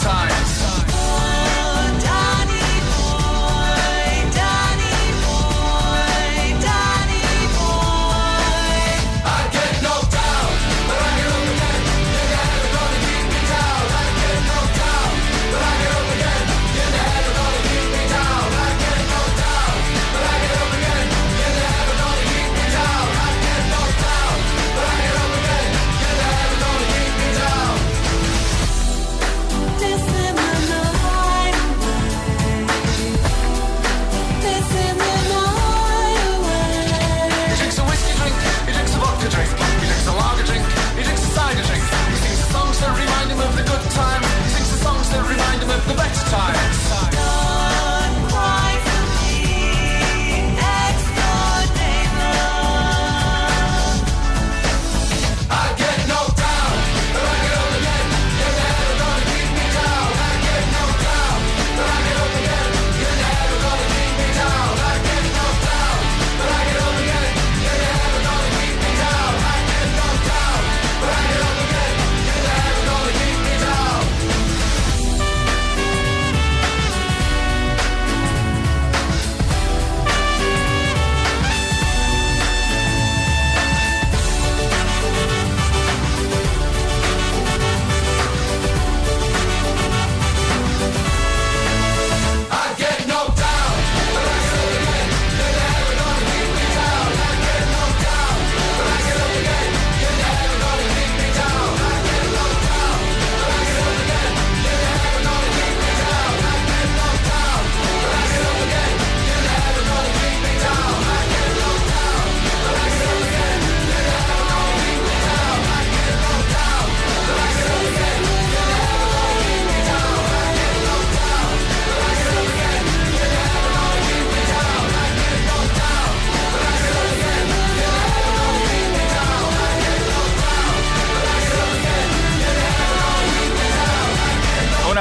times. tired.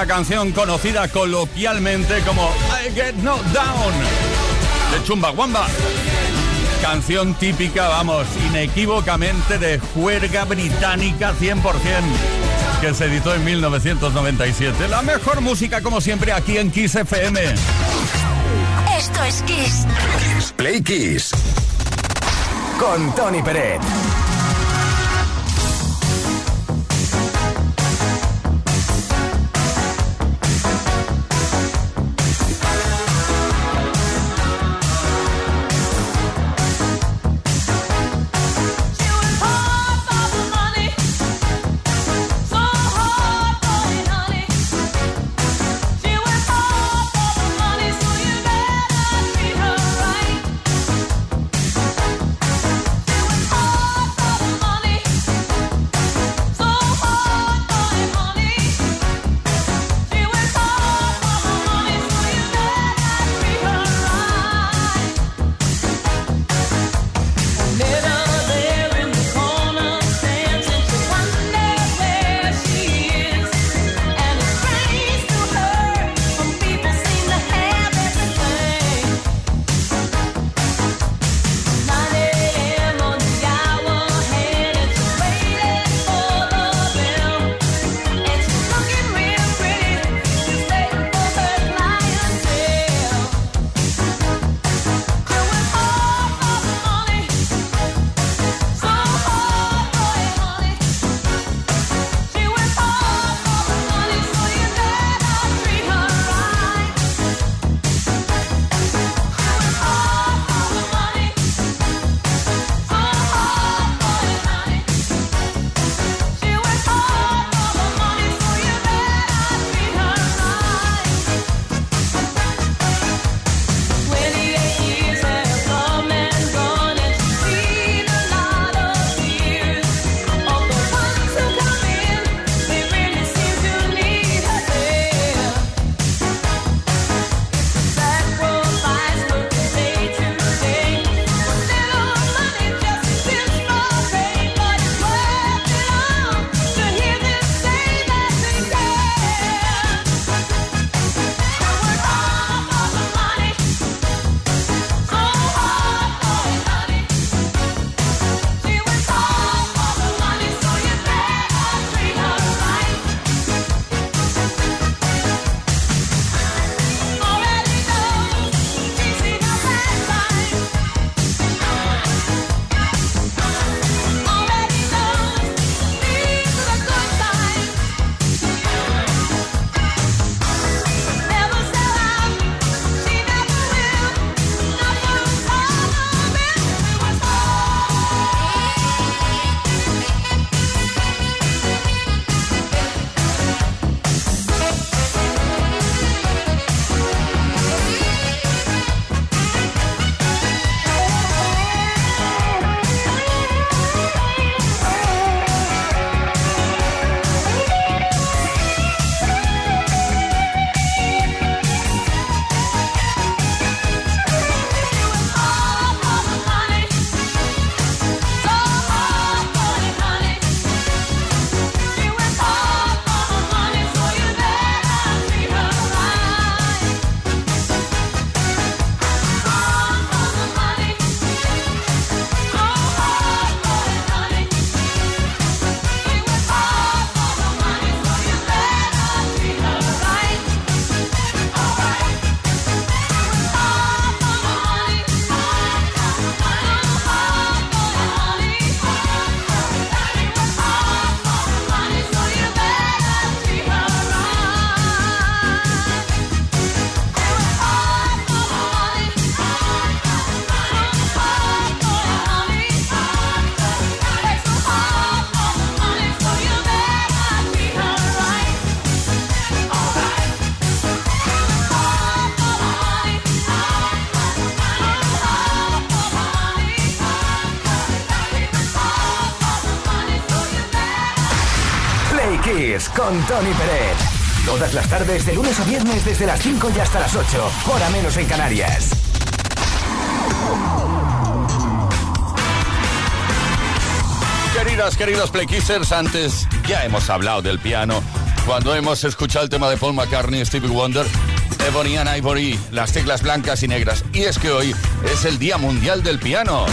Canción conocida coloquialmente como I Get Knocked Down de Chumbawamba. Canción típica, vamos, inequívocamente de juerga británica 100%, que se editó en 1997. La mejor música, como siempre, aquí en Kiss FM. Esto es Kiss. Play Kiss. Con Tony Peret. Desde las 5 y hasta las 8, hora menos en Canarias. Queridas, queridos Playkissers, antes ya hemos hablado del piano. Cuando hemos escuchado el tema de Paul McCartney Stevie Wonder, Ebony and Ivory, las teclas blancas y negras. Y es que hoy es el Día Mundial del Piano.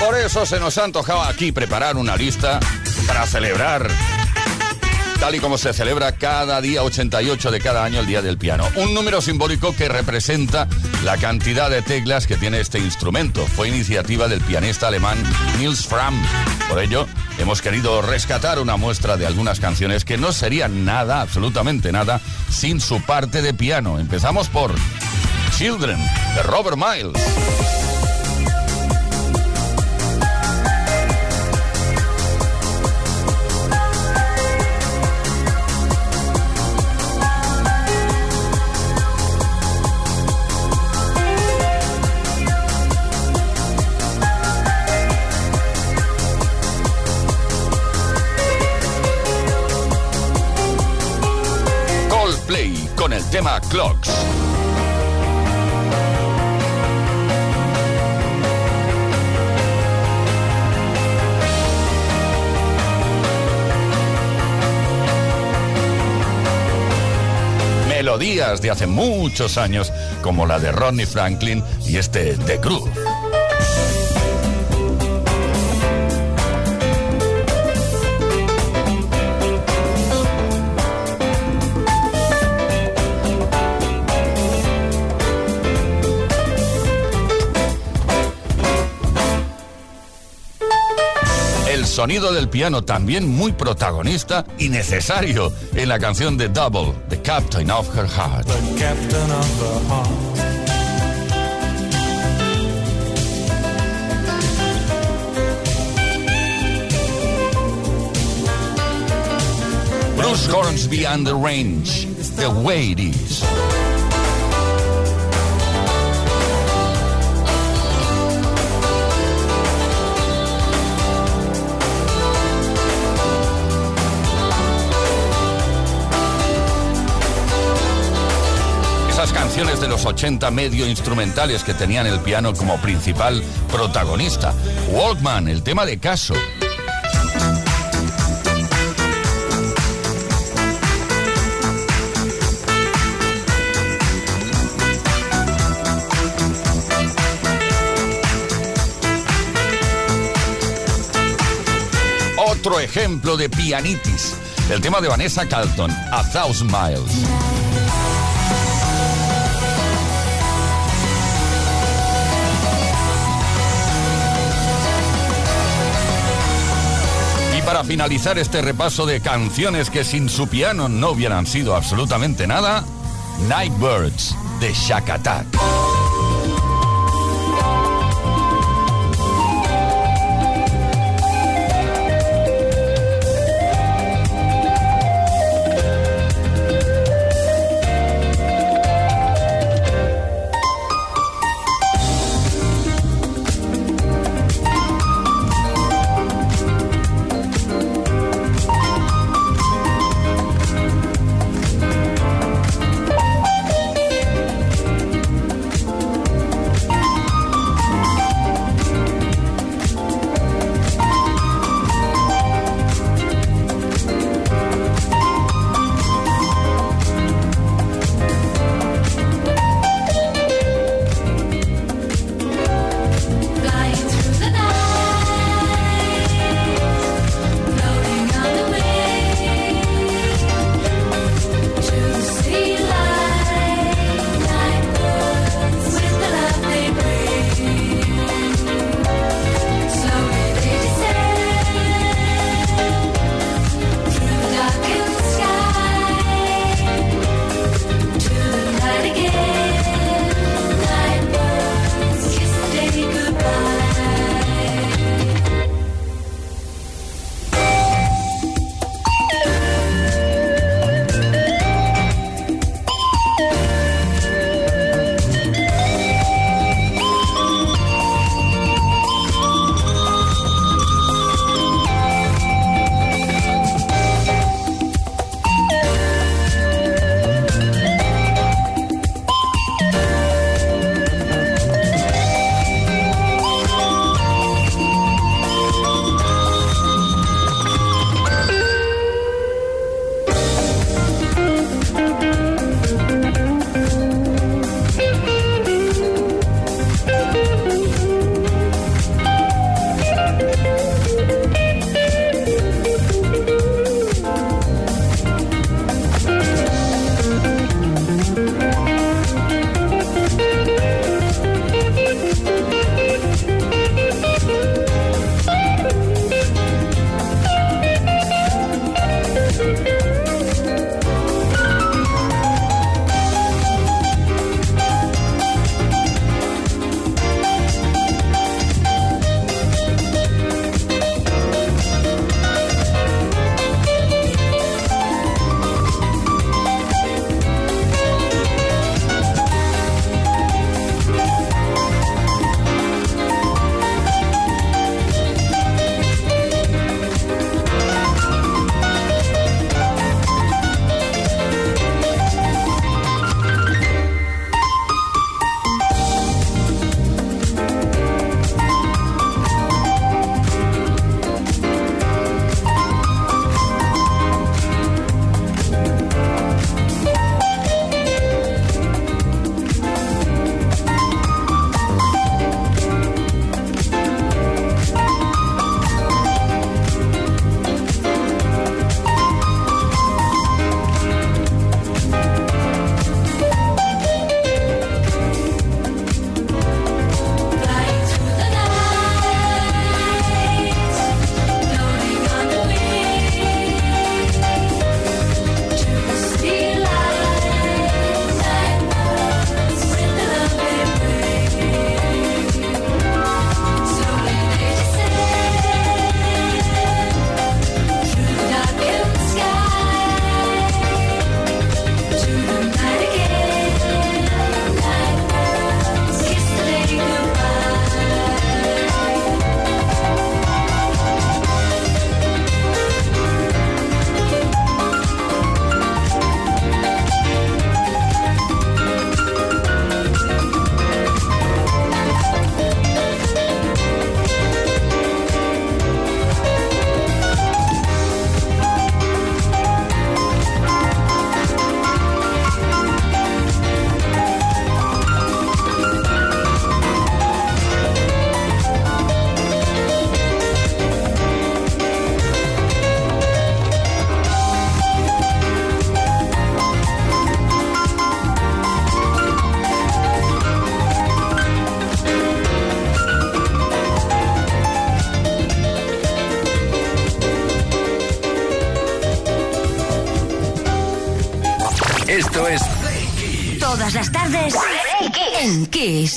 Por eso se nos ha antojado aquí preparar una lista para celebrar tal y como se celebra cada día 88 de cada año el Día del Piano. Un número simbólico que representa la cantidad de teclas que tiene este instrumento. Fue iniciativa del pianista alemán Niels Fram. Por ello, hemos querido rescatar una muestra de algunas canciones que no serían nada, absolutamente nada, sin su parte de piano. Empezamos por Children, de Robert Miles. Tema Clocks. Melodías de hace muchos años, como la de Ronnie Franklin y este The Groove. Sonido del piano también muy protagonista y necesario en la canción de Double, The Captain of Her Heart. Bruce Hornsby and the Range, The Way It Is. Canciones de los 80 medio instrumentales que tenían el piano como principal protagonista. Walkman, el tema de caso. Otro ejemplo de pianitis, el tema de Vanessa Carlton, A Thousand Miles. Para finalizar este repaso de canciones que sin su piano no hubieran sido absolutamente nada, Nightbirds de Shack Attack.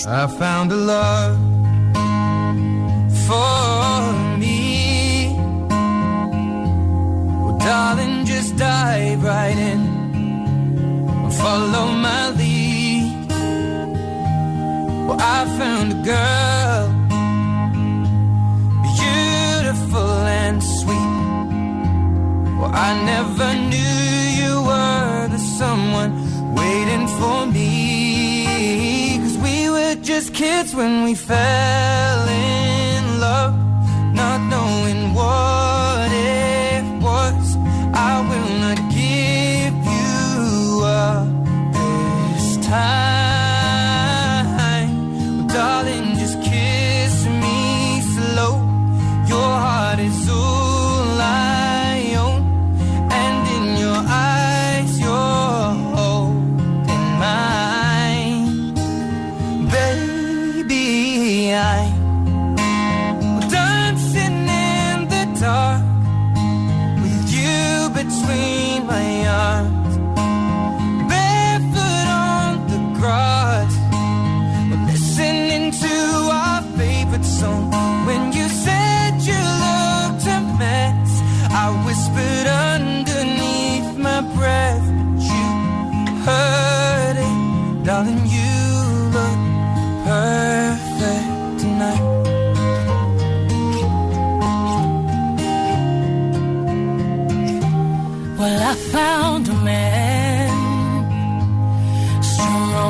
I found a kids when we fell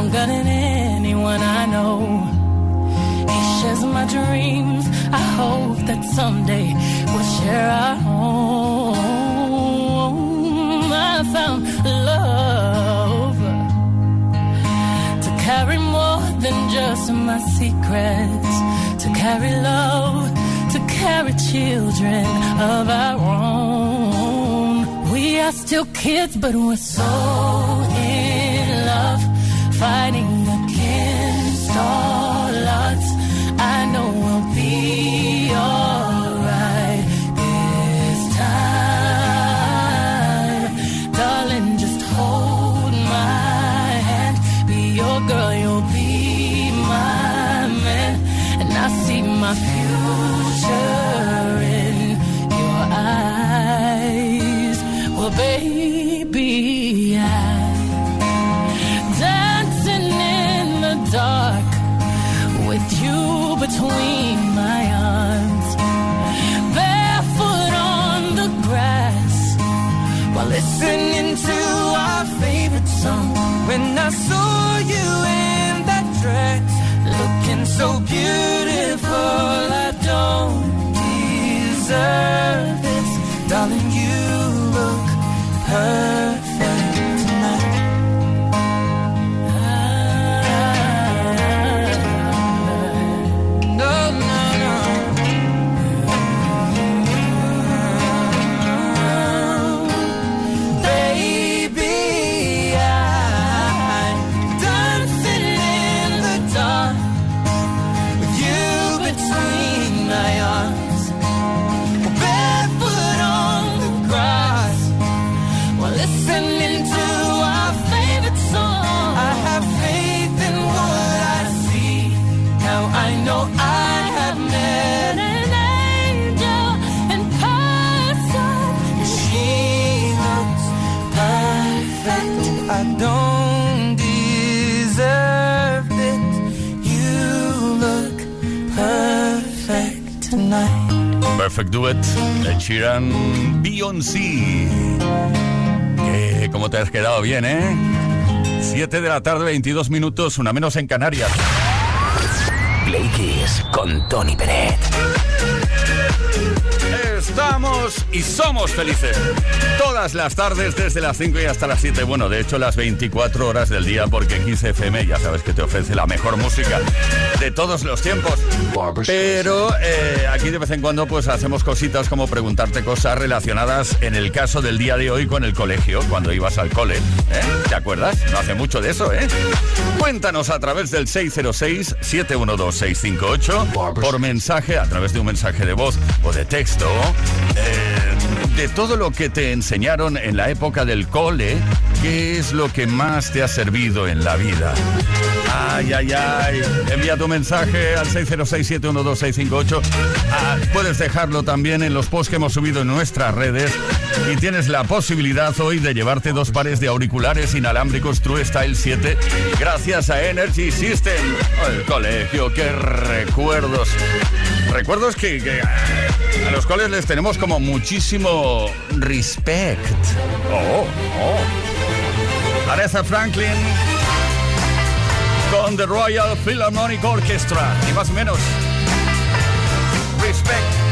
stronger than anyone I know. He shares my dreams. I hope that someday we'll share our home. I found love to carry more than just my secrets, to carry love, to carry children of our own. We are still kids, but we're so fighting against all odds. I know so beautiful, I don't deserve this, darling. You look perfect Sheeran Beyoncé. Que como te has quedado bien, ¿eh? 7 de la tarde, 22 minutos, una menos en Canarias. Play Kiss con Tony Peret. Estamos y somos felices. Todas las tardes desde las 5 y hasta las 7. Bueno, de hecho las 24 horas del día porque 15 FM ya sabes que te ofrece la mejor música de todos los tiempos. Pero eh, aquí de vez en cuando pues hacemos cositas como preguntarte cosas relacionadas en el caso del día de hoy con el colegio, cuando ibas al cole. ¿eh? ¿Te acuerdas? No hace mucho de eso, ¿eh? Cuéntanos a través del 606-712-658 por mensaje, a través de un mensaje de voz o de texto, eh, de todo lo que te enseñaron en la época del cole ¿Qué es lo que más te ha servido en la vida? Ay, ay, ay. Envía tu mensaje al 606-712-658. Ah, puedes dejarlo también en los posts que hemos subido en nuestras redes. Y tienes la posibilidad hoy de llevarte dos pares de auriculares inalámbricos True Style 7 gracias a Energy System. el colegio, qué recuerdos. Recuerdos que, a los cuales les tenemos como muchísimo respect. Oh, oh. Aretha Franklin con The Royal Philharmonic Orchestra. Y más o menos. Respect.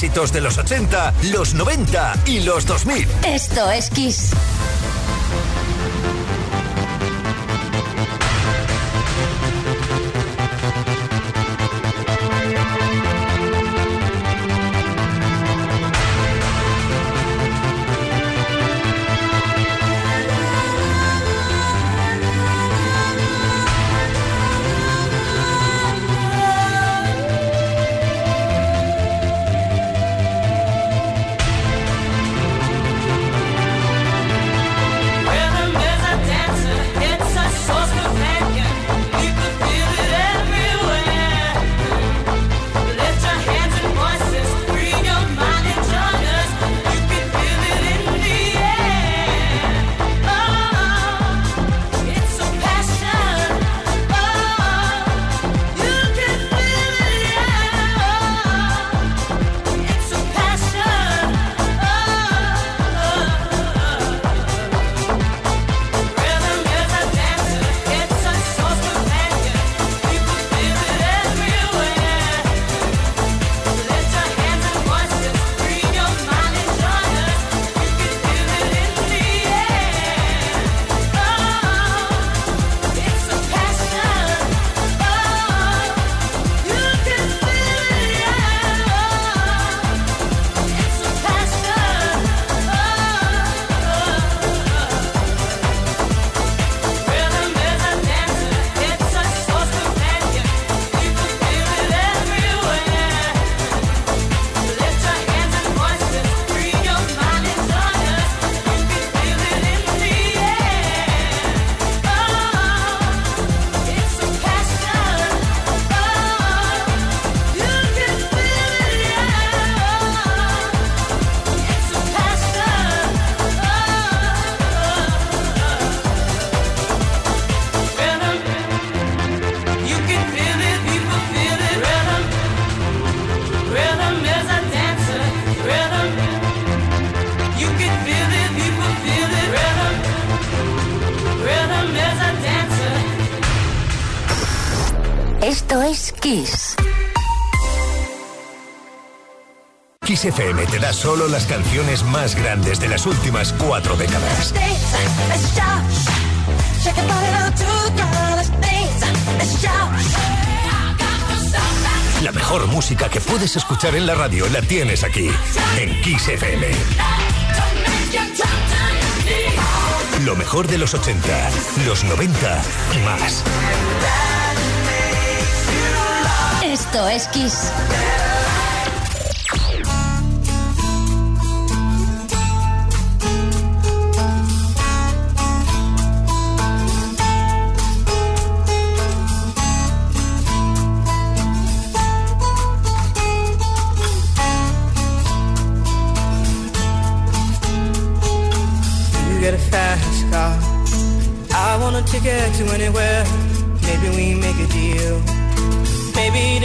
Éxitos de los 80, los 90 y los 2000. Esto es Kiss. FM te da solo las canciones más grandes de las últimas cuatro décadas. La mejor música que puedes escuchar en la radio la tienes aquí, en Kiss FM. Lo mejor de los 80, los 90 y más. Esto es Kiss.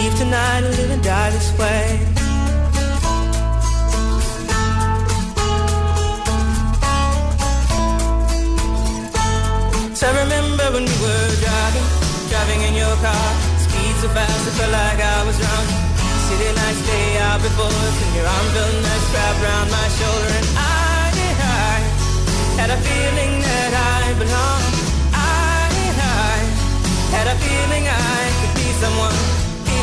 Leave tonight or live and die this way. I remember when we were driving, driving in your car. Speed so fast, it felt like I was drunk. City lights day out before us, and your arm felt nice wrapped around my shoulder. And I, I had a feeling that I belonged. I had a feeling I could be someone,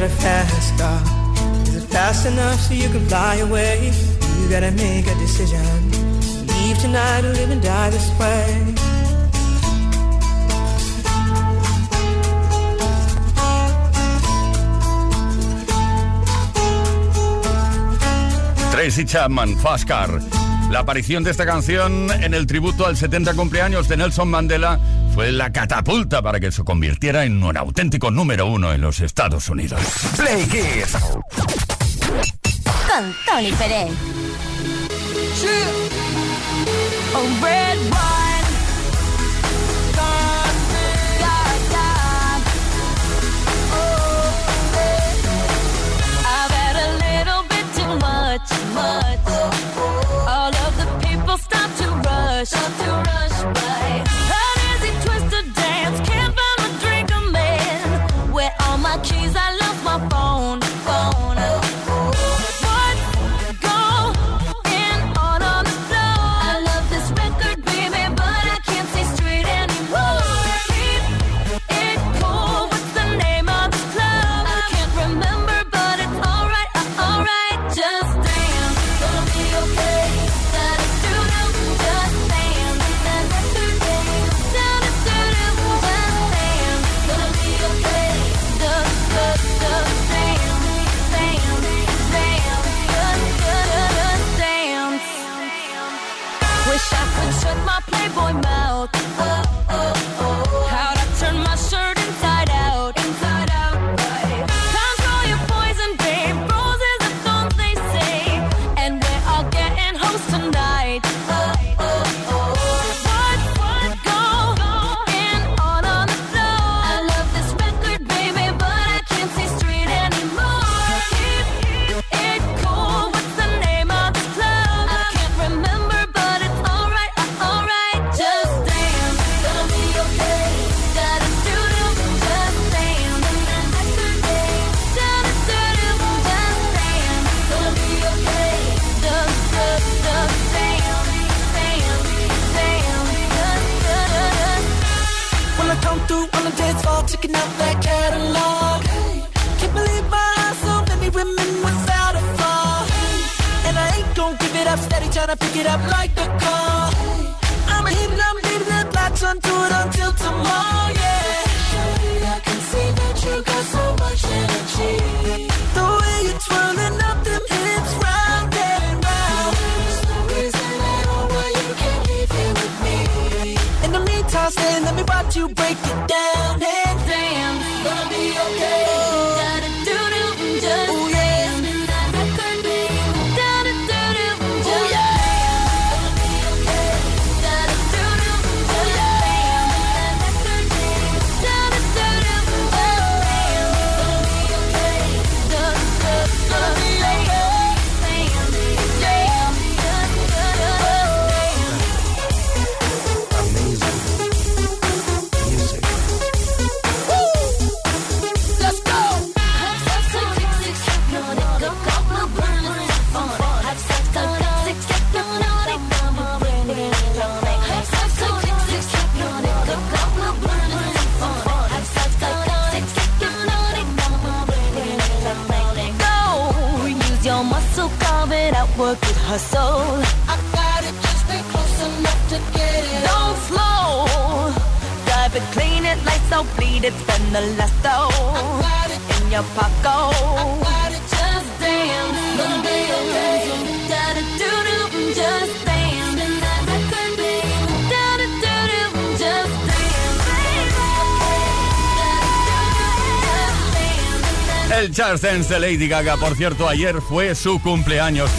Got a fast car. Is it fast enough so you can fly away? You gotta make a decision. Leave tonight or live and die this way. Tracy Chapman, Fast Car. La aparición de esta canción en el tributo al 70 cumpleaños de Nelson Mandela fue la catapulta para que se convirtiera en un auténtico número uno en los Estados Unidos. Play Kids. Con Tony Pérez. Oh, eh. much. All of the people stop to rush, stop to rush by. Last Dance de Lady Gaga. Por cierto, ayer fue su cumpleaños.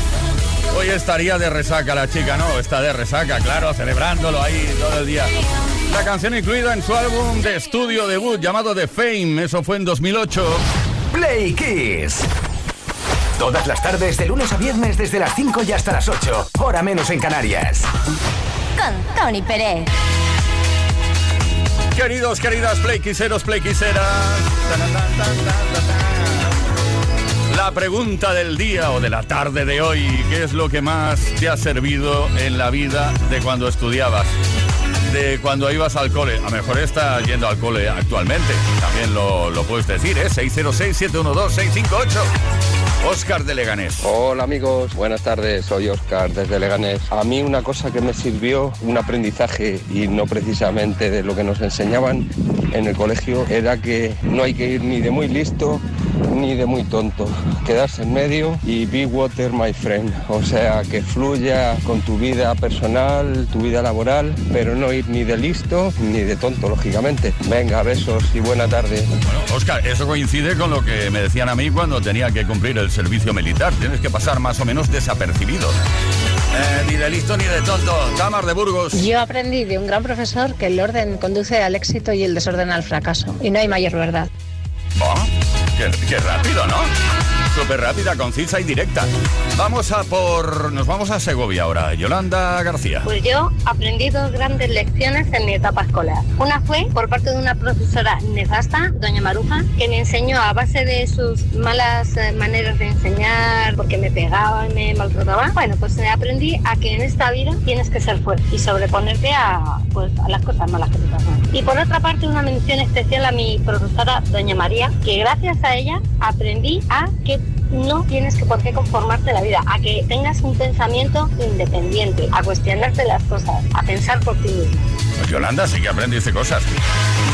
Hoy estaría de resaca la chica, ¿no? Está de resaca, claro, celebrándolo ahí todo el día. La canción incluida en su álbum de estudio debut llamado The Fame, eso fue en 2008. Play Kiss. Todas las tardes, de lunes a viernes, desde las 5 y hasta las 8, hora menos en Canarias. Con Tony Pérez. Queridos, queridas, Play Kisseros, Play Kisseras. La pregunta del día o de la tarde de hoy, ¿qué es lo que más te ha servido en la vida de cuando estudiabas? De cuando ibas al cole. A lo mejor está yendo al cole actualmente. También lo, lo puedes decir, ¿eh? 606-712-658. Oscar de Leganés. Hola amigos, buenas tardes, soy Oscar desde Leganés. A mí una cosa que me sirvió, un aprendizaje y no precisamente de lo que nos enseñaban en el colegio, era que no hay que ir ni de muy listo ni de muy tonto. Quedarse en medio y be water, my friend. O sea, que fluya con tu vida personal, tu vida laboral, pero no ir ni de listo ni de tonto, lógicamente. Venga, besos y buena tarde. Bueno, Oscar, eso coincide con lo que me decían a mí cuando tenía que cumplir el servicio militar. Tienes que pasar más o menos desapercibido. Eh, ni de listo ni de tonto. Tamar de Burgos. Yo aprendí de un gran profesor que el orden conduce al éxito y el desorden al fracaso. Y no hay mayor verdad. Qué rápido, ¿no? Súper rápida, concisa y directa. Vamos a por... Nos vamos a Segovia ahora. Yolanda García. Pues yo aprendí dos grandes lecciones en mi etapa escolar. Una fue por parte de una profesora nefasta, doña Maruja, que me enseñó a base de sus malas eh, maneras de enseñar, porque me pegaba y me maltrataba. Bueno, pues eh, aprendí a que en esta vida tienes que ser fuerte y sobreponerte a, pues, a las cosas malas que te pasan. Y por otra parte, una mención especial a mi profesora, doña María, que gracias a ella aprendí a que no tienes que por qué conformarte la vida, a que tengas un pensamiento independiente, a cuestionarte las cosas, a pensar por ti mismo. Pues Yolanda sí que aprendiste cosas.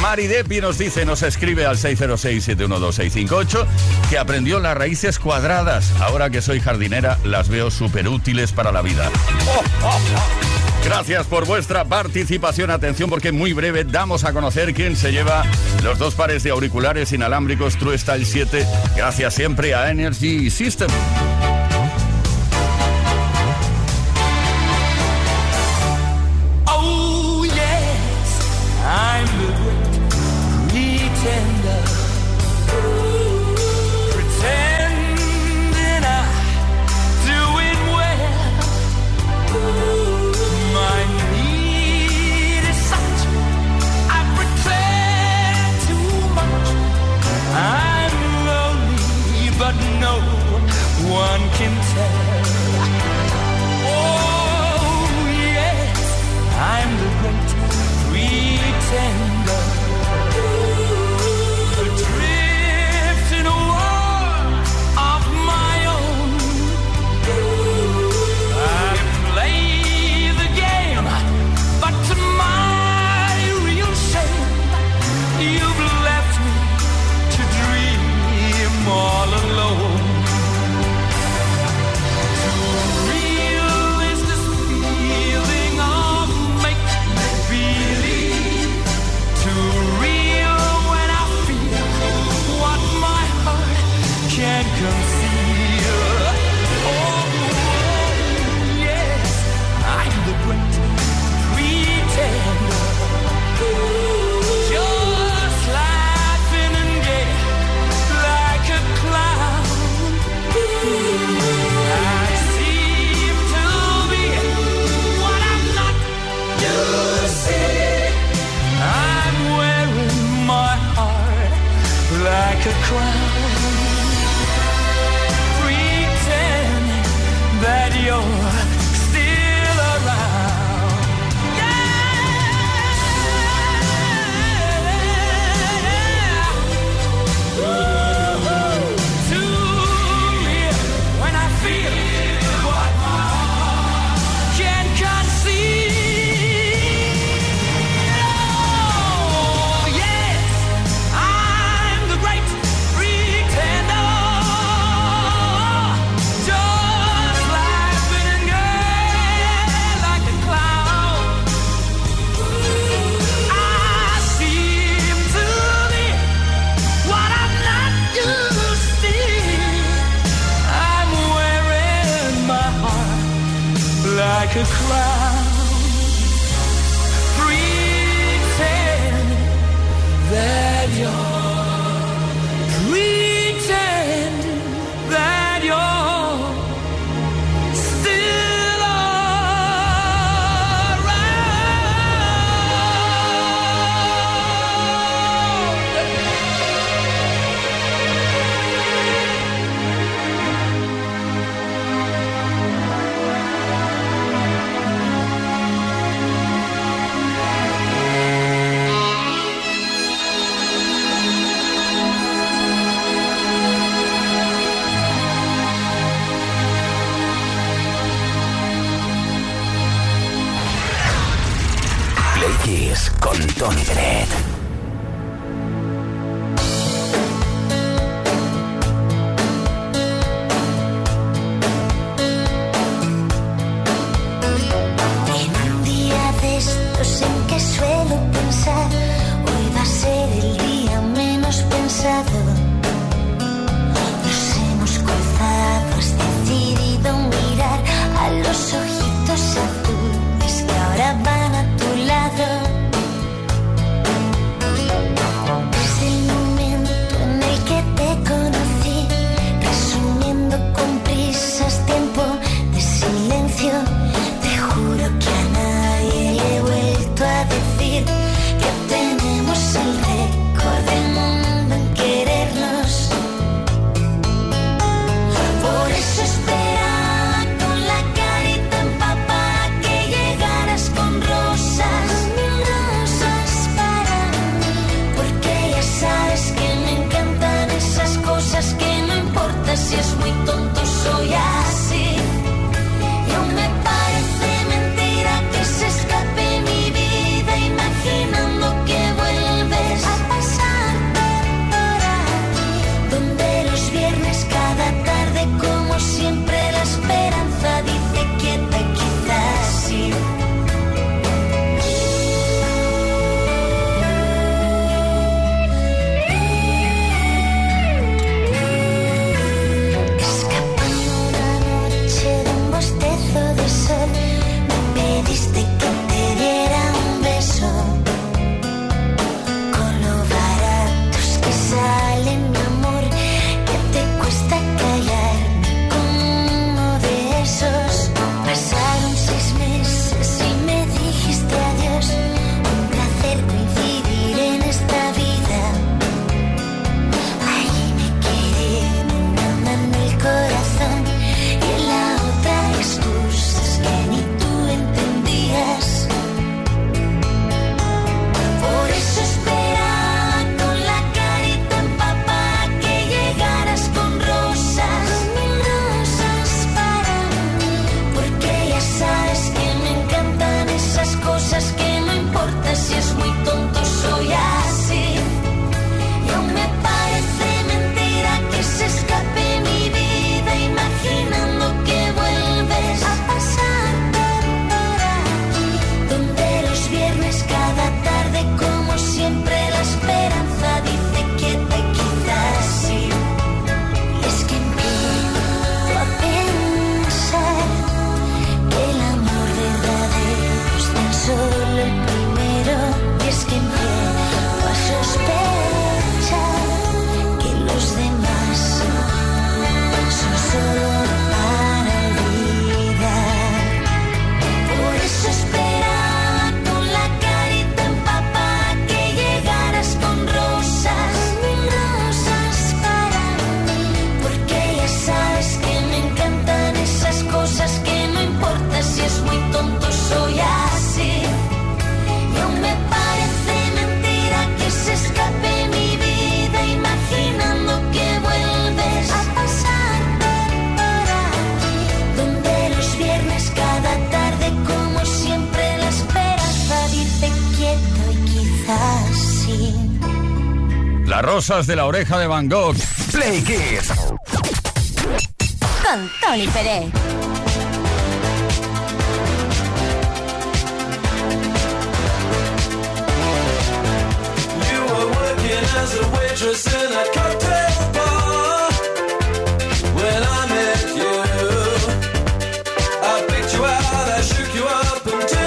Mari Depi nos dice, nos escribe al 606-712-658 que aprendió las raíces cuadradas. Ahora que soy jardinera, las veo súper útiles para la vida. ¡Oh, oh, oh! Gracias por vuestra participación. Atención porque muy breve damos a conocer quién se lleva los dos pares de auriculares inalámbricos True Style 7. Gracias siempre a Energy System. cosas de la oreja de Van Gogh. Play Kiss. Con Tony Pérez. as a waitress in a cocktail bar when I met you. I picked you out, I shook you up and.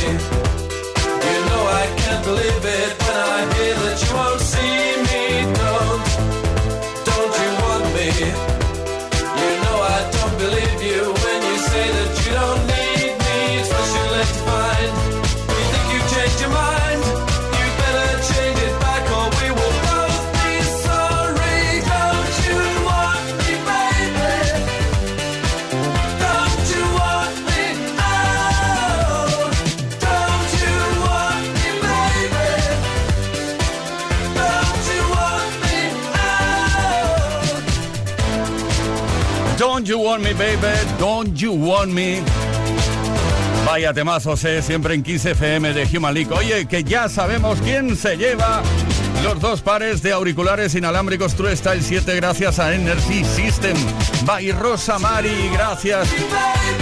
You know I can't believe it. Want me, baby? Don't you want me? Vaya temazos, eh, siempre en 15 FM de Human League. Oye, que ya sabemos quién se lleva los dos pares de auriculares inalámbricos True Style 7 gracias a Energy System. By Rosa Mari, gracias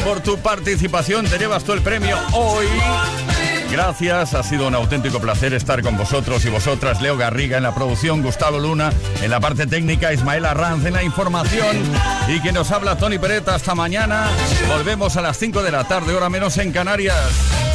por tu participación. Te llevas tú el premio hoy. Gracias, ha sido un auténtico placer estar con vosotros y vosotras. Leo Garriga en la producción, Gustavo Luna en la parte técnica, Ismael Arranz en la información y que nos habla Tony Peretta. Hasta mañana. Volvemos a las 5 de la tarde, hora menos en Canarias.